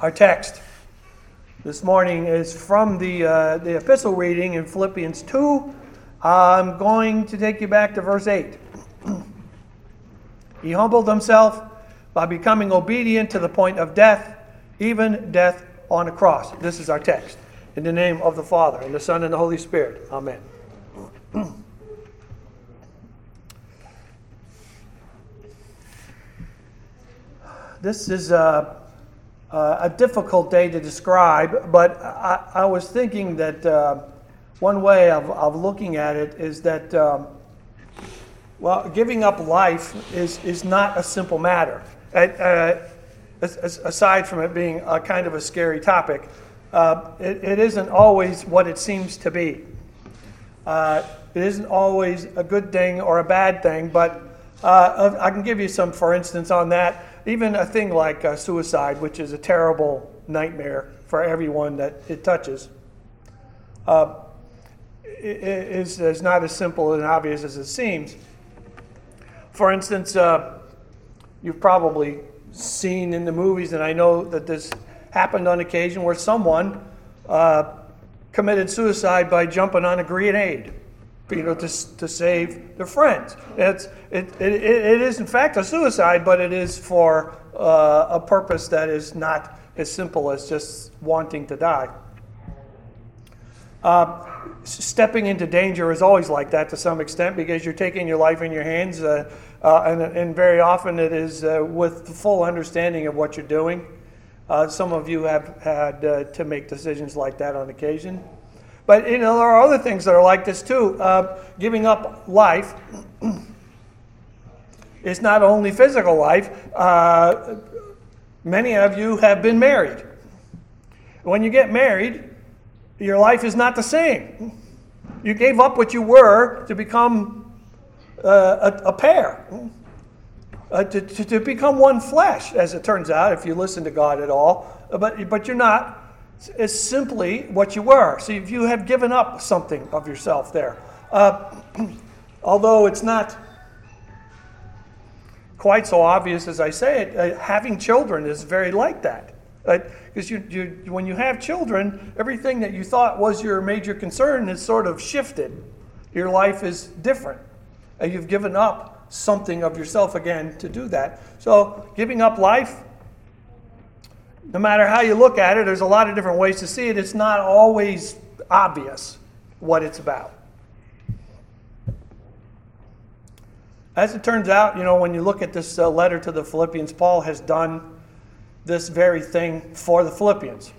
Our text this morning is from the, uh, the epistle reading in Philippians 2. I'm going to take you back to verse 8. he humbled himself by becoming obedient to the point of death, even death on a cross. This is our text. In the name of the Father, and the Son, and the Holy Spirit. Amen. this is a, a, difficult day to describe, but I, I was thinking that uh, one way of, of looking at it is that, um, well, giving up life is, is not a simple matter. Uh, aside from it being a kind of a scary topic, uh, it, it isn't always what it seems to be. Uh, it isn't always a good thing or a bad thing, but uh, I can give you some, for instance, on that. Even a thing like uh, suicide, which is a terrible nightmare for everyone that it touches, uh, is, is not as simple and obvious as it seems. For instance, uh, you've probably seen in the movies, and I know that this happened on occasion where someone uh, committed suicide by jumping on a grenade, you know, to, to save their friends. It's, it, it, it is, in fact, a suicide, but it is for uh, a purpose that is not as simple as just wanting to die. Uh, stepping into danger is always like that to some extent because you're taking your life in your hands, uh, uh, and, and, very often it is uh, with the full understanding of what you're doing. Uh, some of you have had to make decisions like that on occasion. But you know, there are other things that are like this too. Uh, giving up life is not only physical life. Uh, many of you have been married. When you get married, your life is not the same. You gave up what you were to become uh, a, a pair uh, to, to, to, become one flesh, as it turns out, if you listen to God at all. But, but you're not. It's simply what you were. So if you have given up something of yourself there. Uh, although it's not quite so obvious as I say it, uh, having children is very like that. Because you, you, when you have children, everything that you thought was your major concern is sort of shifted. Your life is different. Uh, you've given up something of yourself again to do that. So, giving up life, no matter how you look at it, there's a lot of different ways to see it. It's not always obvious what it's about. As it turns out, you know, when you look at this uh, letter to the Philippians, Paul has done this very thing for the Philippians.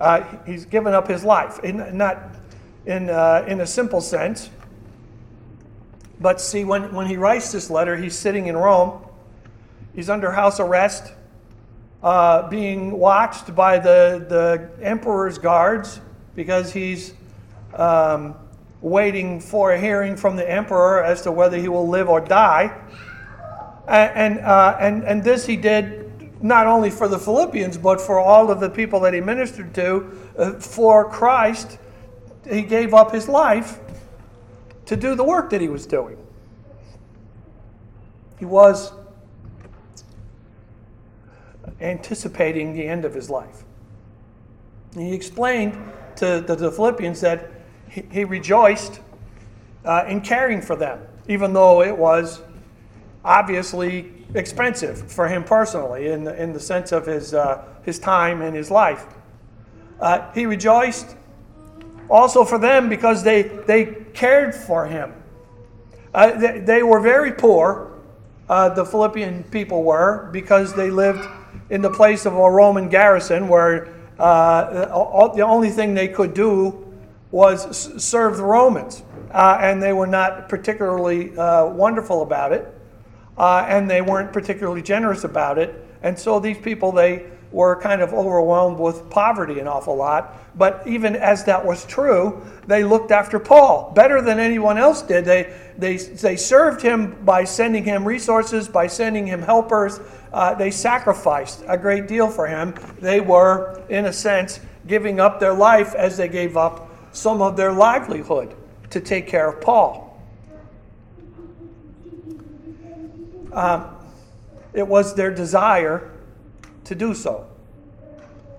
Uh, he's given up his life, in, not in, uh, in a simple sense, but see, when, when he writes this letter, he's sitting in Rome. He's under house arrest, uh, being watched by the, the emperor's guards because he's um, waiting for a hearing from the emperor as to whether he will live or die. And, and, uh, and, and this he did not only for the Philippians, but for all of the people that he ministered to. Uh, for Christ, he gave up his life to do the work that he was doing. He was anticipating the end of his life. He explained to the, Philippians that he, he rejoiced uh, in caring for them, even though it was obviously expensive for him personally in the, in the sense of his, uh, his time and his life. Uh, he rejoiced also for them because they, they cared for him. Uh, they, they, were very poor, uh, the Philippian people were, because they lived in the place of a Roman garrison where uh, the only thing they could do was serve the Romans. Uh, and they were not particularly uh, wonderful about it, uh, and they weren't particularly generous about it. And so these people, they were kind of overwhelmed with poverty an awful lot. But even as that was true, they looked after Paul better than anyone else did. They, they, they served him by sending him resources, by sending him helpers. Uh, they sacrificed a great deal for him. They were, in a sense, giving up their life as they gave up some of their livelihood to take care of Paul. Um, it was their desire to do so.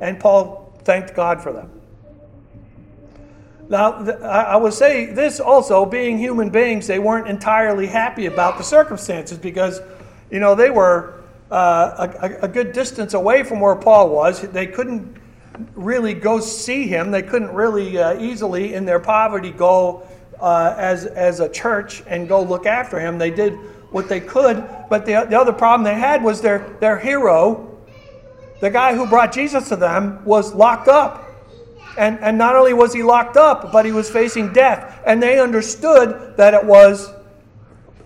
And Paul thanked God for them. Now, I would say this also being human beings, they weren't entirely happy about the circumstances because, you know, they were uh, a, a, good distance away from where Paul was. They couldn't really go see him, they couldn't really uh, easily, in their poverty, go uh, as, as a church and go look after him. They did what they could, but the, the other problem they had was their, their hero, the guy who brought Jesus to them, was locked up. And, and not only was he locked up, but he was facing death. And they understood that it was,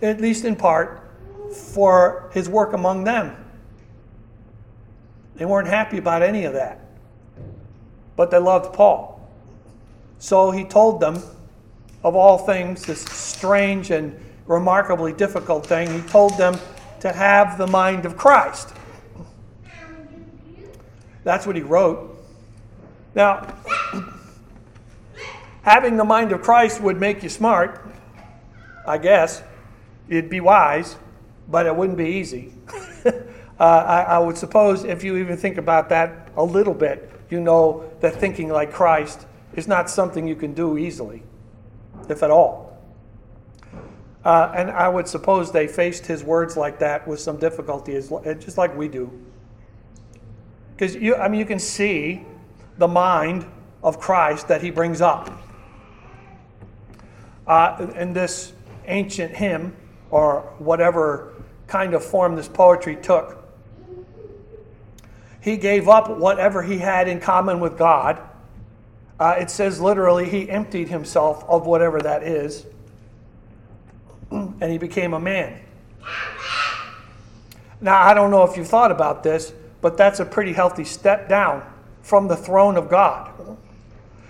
at least in part, for his work among them. They weren't happy about any of that. But they loved Paul. So he told them of all things, this strange and remarkably difficult thing, he told them to have the mind of Christ. That's what he wrote. Now, having the mind of Christ would make you smart, I guess. It'd be wise, but it wouldn't be easy. uh, I, I would suppose if you even think about that a little bit, you know that thinking like Christ is not something you can do easily if at all. Uh, and I would suppose they faced his words like that with some difficulty, just like we do. Because you, I mean, you can see the mind of Christ that he brings up. Uh, in this ancient hymn, or whatever kind of form this poetry took, he gave up whatever he had in common with God uh, it says literally, he emptied himself of whatever that is, and he became a man. Now, I don't know if you've thought about this, but that's a pretty healthy step down from the throne of God.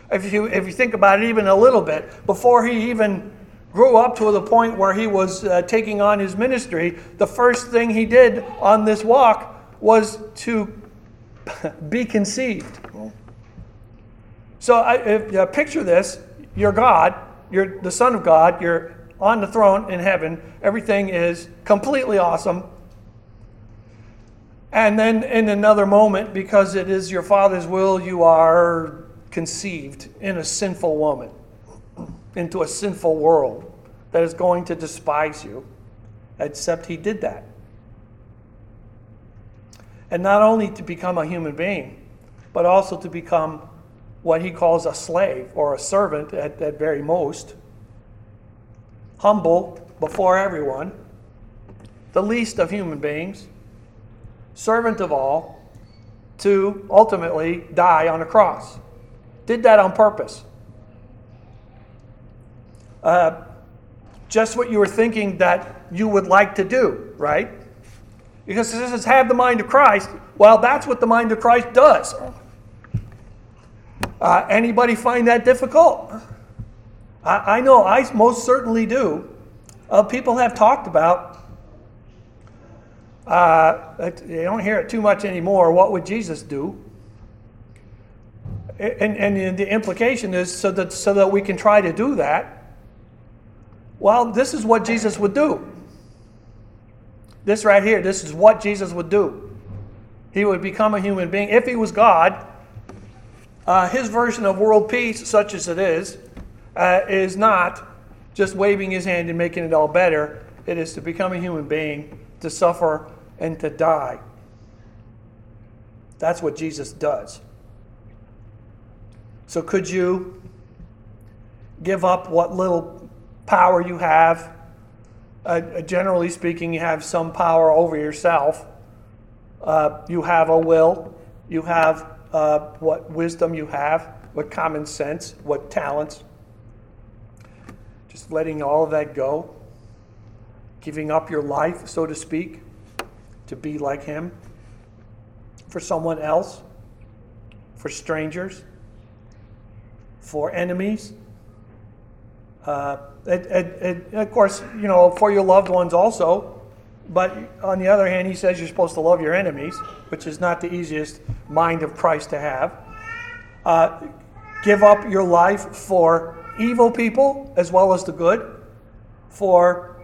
If you, if you think about it even a little bit, before he even grew up to the point where he was uh, taking on his ministry, the first thing he did on this walk was to be conceived. So I, if, uh, picture this: you're God, you're the Son of God, you're on the throne in heaven. Everything is completely awesome. And then in another moment, because it is your Father's will, you are conceived in a sinful woman, into a sinful world that is going to despise you, except He did that. And not only to become a human being, but also to become what he calls a slave or a servant at, at very most, humble before everyone, the least of human beings, servant of all, to ultimately die on a cross. Did that on purpose. Uh, just what you were thinking that you would like to do, right? Because this is have the mind of Christ. Well, that's what the mind of Christ does. Uh, anybody find that difficult? I, I, know I most certainly do. Uh, people have talked about, uh, you don't hear it too much anymore, what would Jesus do? And, and the implication is so that, so that we can try to do that. Well, this is what Jesus would do. This right here, this is what Jesus would do. He would become a human being. If he was God, uh, his version of world peace, such as it is, uh, is not just waving his hand and making it all better. It is to become a human being, to suffer, and to die. That's what Jesus does. So, could you give up what little power you have? Uh, generally speaking, you have some power over yourself. Uh, you have a will, you have uh, what wisdom you have, what common sense, what talents. Just letting all of that go, giving up your life, so to speak, to be like Him for someone else, for strangers, for enemies. Uh, and, and, and of course, you know, for your loved ones also. But on the other hand, he says you're supposed to love your enemies, which is not the easiest mind of Christ to have. Uh, give up your life for evil people as well as the good, for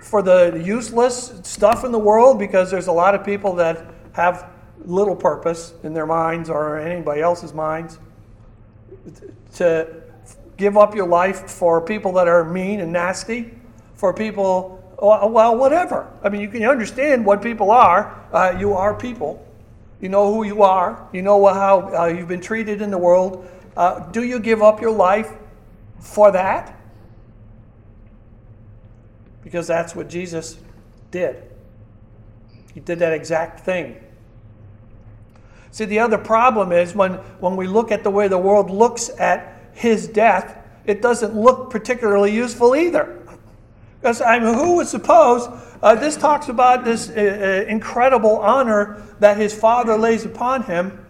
for the useless stuff in the world, because there's a lot of people that have little purpose in their minds or anybody else's minds to give up your life for people that are mean and nasty, for people, well, whatever. I mean, you can understand what people are. Uh, you are people. You know who you are. You know how uh, you've been treated in the world. Uh, do you give up your life for that? Because that's what Jesus did. He did that exact thing. See, the other problem is when, when we look at the way the world looks at his death, it doesn't look particularly useful either. Because I mean, who would suppose uh, this talks about this uh, uh, incredible honor that his father lays upon him?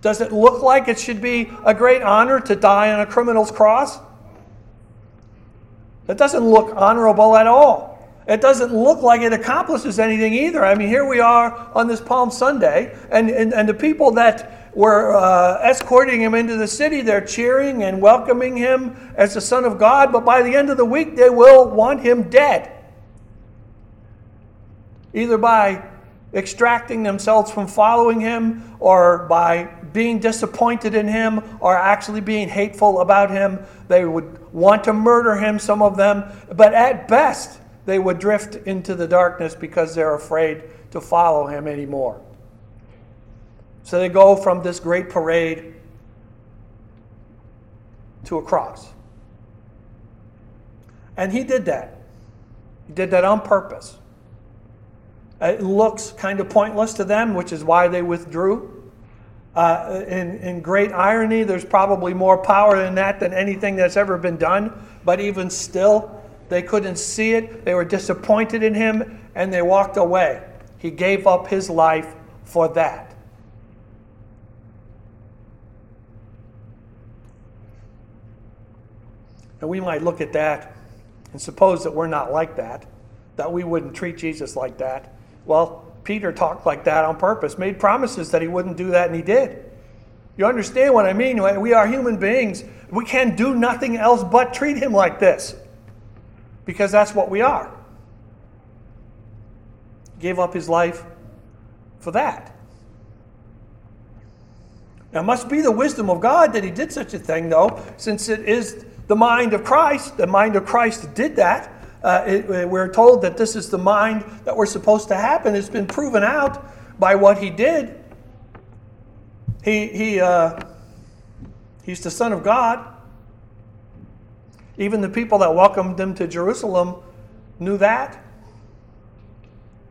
Does it look like it should be a great honor to die on a criminal's cross? It doesn't look honorable at all it doesn't look like it accomplishes anything either. I mean, here we are on this Palm Sunday, and, and, and the people that were uh, escorting him into the city, they're cheering and welcoming him as the Son of God, but by the end of the week, they will want him dead. Either by extracting themselves from following him, or by being disappointed in him, or actually being hateful about him. They would want to murder him, some of them, but at best, they would drift into the darkness because they're afraid to follow him anymore. So they go from this great parade to a cross. And he did that. He did that on purpose. It looks kind of pointless to them, which is why they withdrew. Uh, in, in great irony, there's probably more power in that than anything that's ever been done. But even still, they couldn't see it. They were disappointed in him and they walked away. He gave up his life for that. And we might look at that and suppose that we're not like that, that we wouldn't treat Jesus like that. Well, Peter talked like that on purpose, made promises that he wouldn't do that, and he did. You understand what I mean? We are human beings. We can do nothing else but treat him like this because that's what we are. Gave up his life for that. Now, it must be the wisdom of God that he did such a thing, though, since it is the mind of Christ. The mind of Christ did that. Uh, it, we're told that this is the mind that we're supposed to happen. It's been proven out by what he did. He, he, uh, he's the Son of God. Even the people that welcomed him to Jerusalem knew that.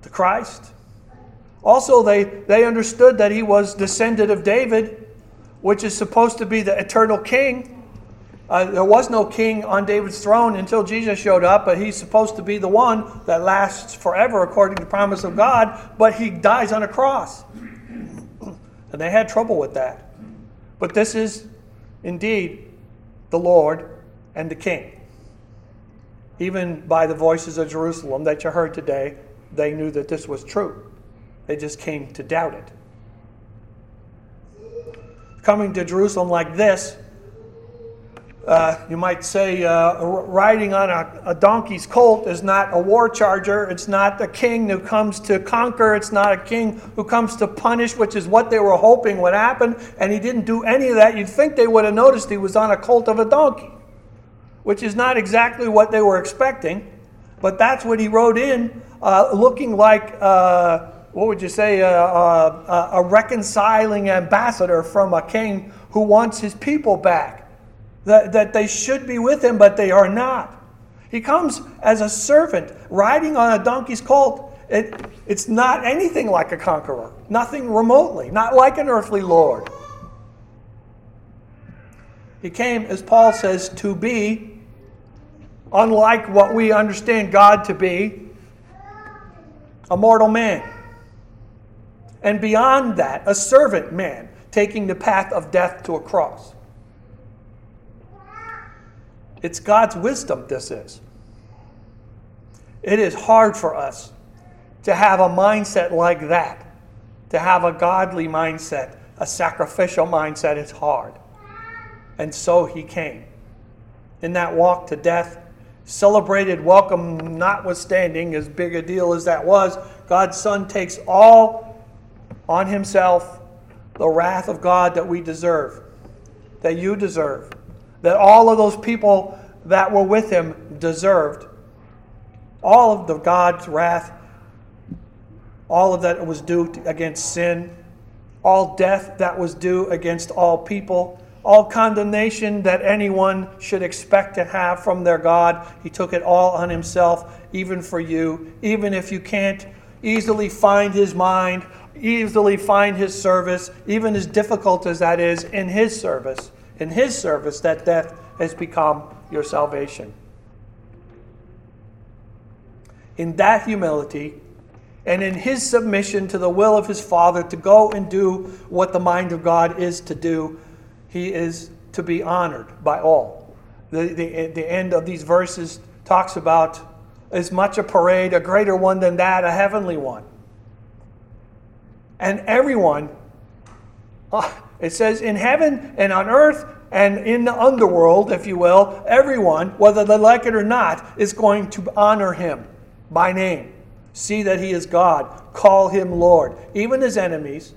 To Christ. Also, they, they understood that he was descended of David, which is supposed to be the eternal king. Uh, there was no king on David's throne until Jesus showed up, but he's supposed to be the one that lasts forever according to the promise of God, but he dies on a cross. And they had trouble with that. But this is indeed the Lord and the king. Even by the voices of Jerusalem that you heard today, they knew that this was true. They just came to doubt it. Coming to Jerusalem like this, uh, you might say uh, riding on a, a, donkey's colt is not a war charger. It's not a king who comes to conquer. It's not a king who comes to punish, which is what they were hoping would happen. And he didn't do any of that. You'd think they would have noticed he was on a colt of a donkey which is not exactly what they were expecting, but that's what he wrote in, uh, looking like, uh, what would you say, uh, uh a reconciling ambassador from a king who wants his people back. That, that they should be with him, but they are not. He comes as a servant, riding on a donkey's colt. It, it's not anything like a conqueror, nothing remotely, not like an earthly lord. He came, as Paul says, to be unlike what we understand God to be, a mortal man. And beyond that, a servant man taking the path of death to a cross. It's God's wisdom, this is. It is hard for us to have a mindset like that, to have a godly mindset, a sacrificial mindset. It's hard. And so he came. In that walk to death, celebrated welcome notwithstanding, as big a deal as that was, God's Son takes all on himself the wrath of God that we deserve, that you deserve, that all of those people that were with him deserved. All of the God's wrath, all of that was due against sin, all death that was due against all people, all condemnation that anyone should expect to have from their God. He took it all on himself, even for you, even if you can't easily find his mind, easily find his service, even as difficult as that is in his service. In his service, that death has become your salvation. In that humility, and in his submission to the will of his Father to go and do what the mind of God is to do, he is to be honored by all. The, the, the end of these verses talks about as much a parade, a greater one than that, a heavenly one. And everyone, uh, it says, in heaven and on earth and in the underworld, if you will, everyone, whether they like it or not, is going to honor him by name. See that he is God. Call him Lord. Even his enemies.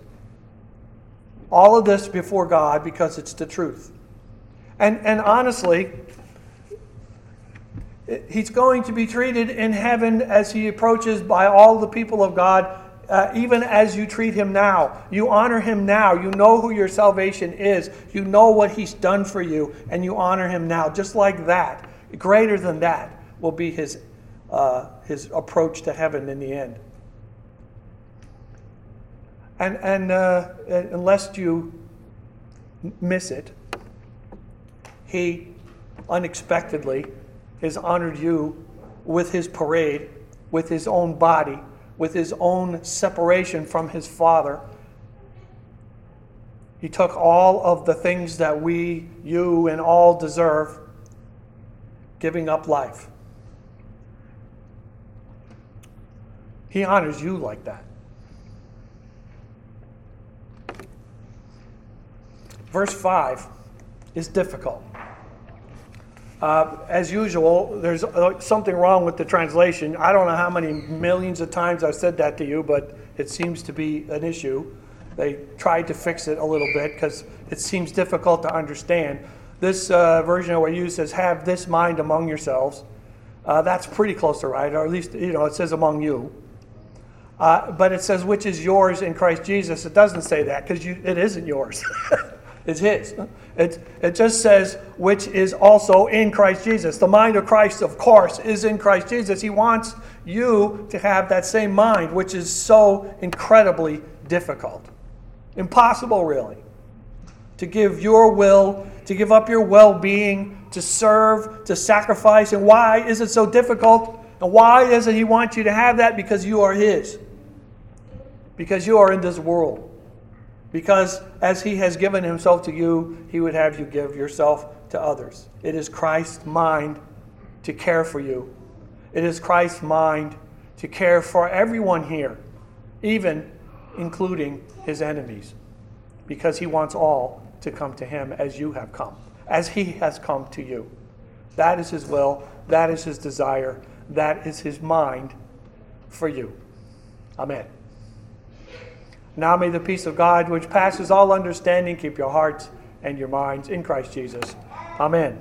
All of this before God because it's the truth. And, and honestly, he's going to be treated in heaven as he approaches by all the people of God, uh, even as you treat him now. You honor him now. You know who your salvation is. You know what he's done for you, and you honor him now. Just like that. Greater than that will be his uh, his approach to heaven in the end. And, and uh, unless you miss it, he unexpectedly has honored you with his parade, with his own body, with his own separation from his Father. He took all of the things that we, you, and all deserve, giving up life. He honors you like that. Verse 5 is difficult. Uh, as usual, there's uh, something wrong with the translation. I don't know how many millions of times I've said that to you, but it seems to be an issue. They tried to fix it a little bit because it seems difficult to understand. This uh, version of what you says, have this mind among yourselves. Uh, that's pretty close to right, or at least, you know, it says among you. Uh, but it says, which is yours in Christ Jesus. It doesn't say that because it isn't yours, it's His. It, it just says, which is also in Christ Jesus. The mind of Christ, of course, is in Christ Jesus. He wants you to have that same mind, which is so incredibly difficult. Impossible, really. To give your will, to give up your well being, to serve, to sacrifice. And why is it so difficult? And why doesn't He want you to have that? Because you are His because you are in this world. Because as He has given Himself to you, He would have you give yourself to others. It is Christ's mind to care for you. It is Christ's mind to care for everyone here, even including His enemies, because He wants all to come to Him as you have come, as He has come to you. That is His will, that is His desire, that is His mind for you. Amen. Now may the peace of God, which passes all understanding, keep your hearts and your minds in Christ Jesus. Amen.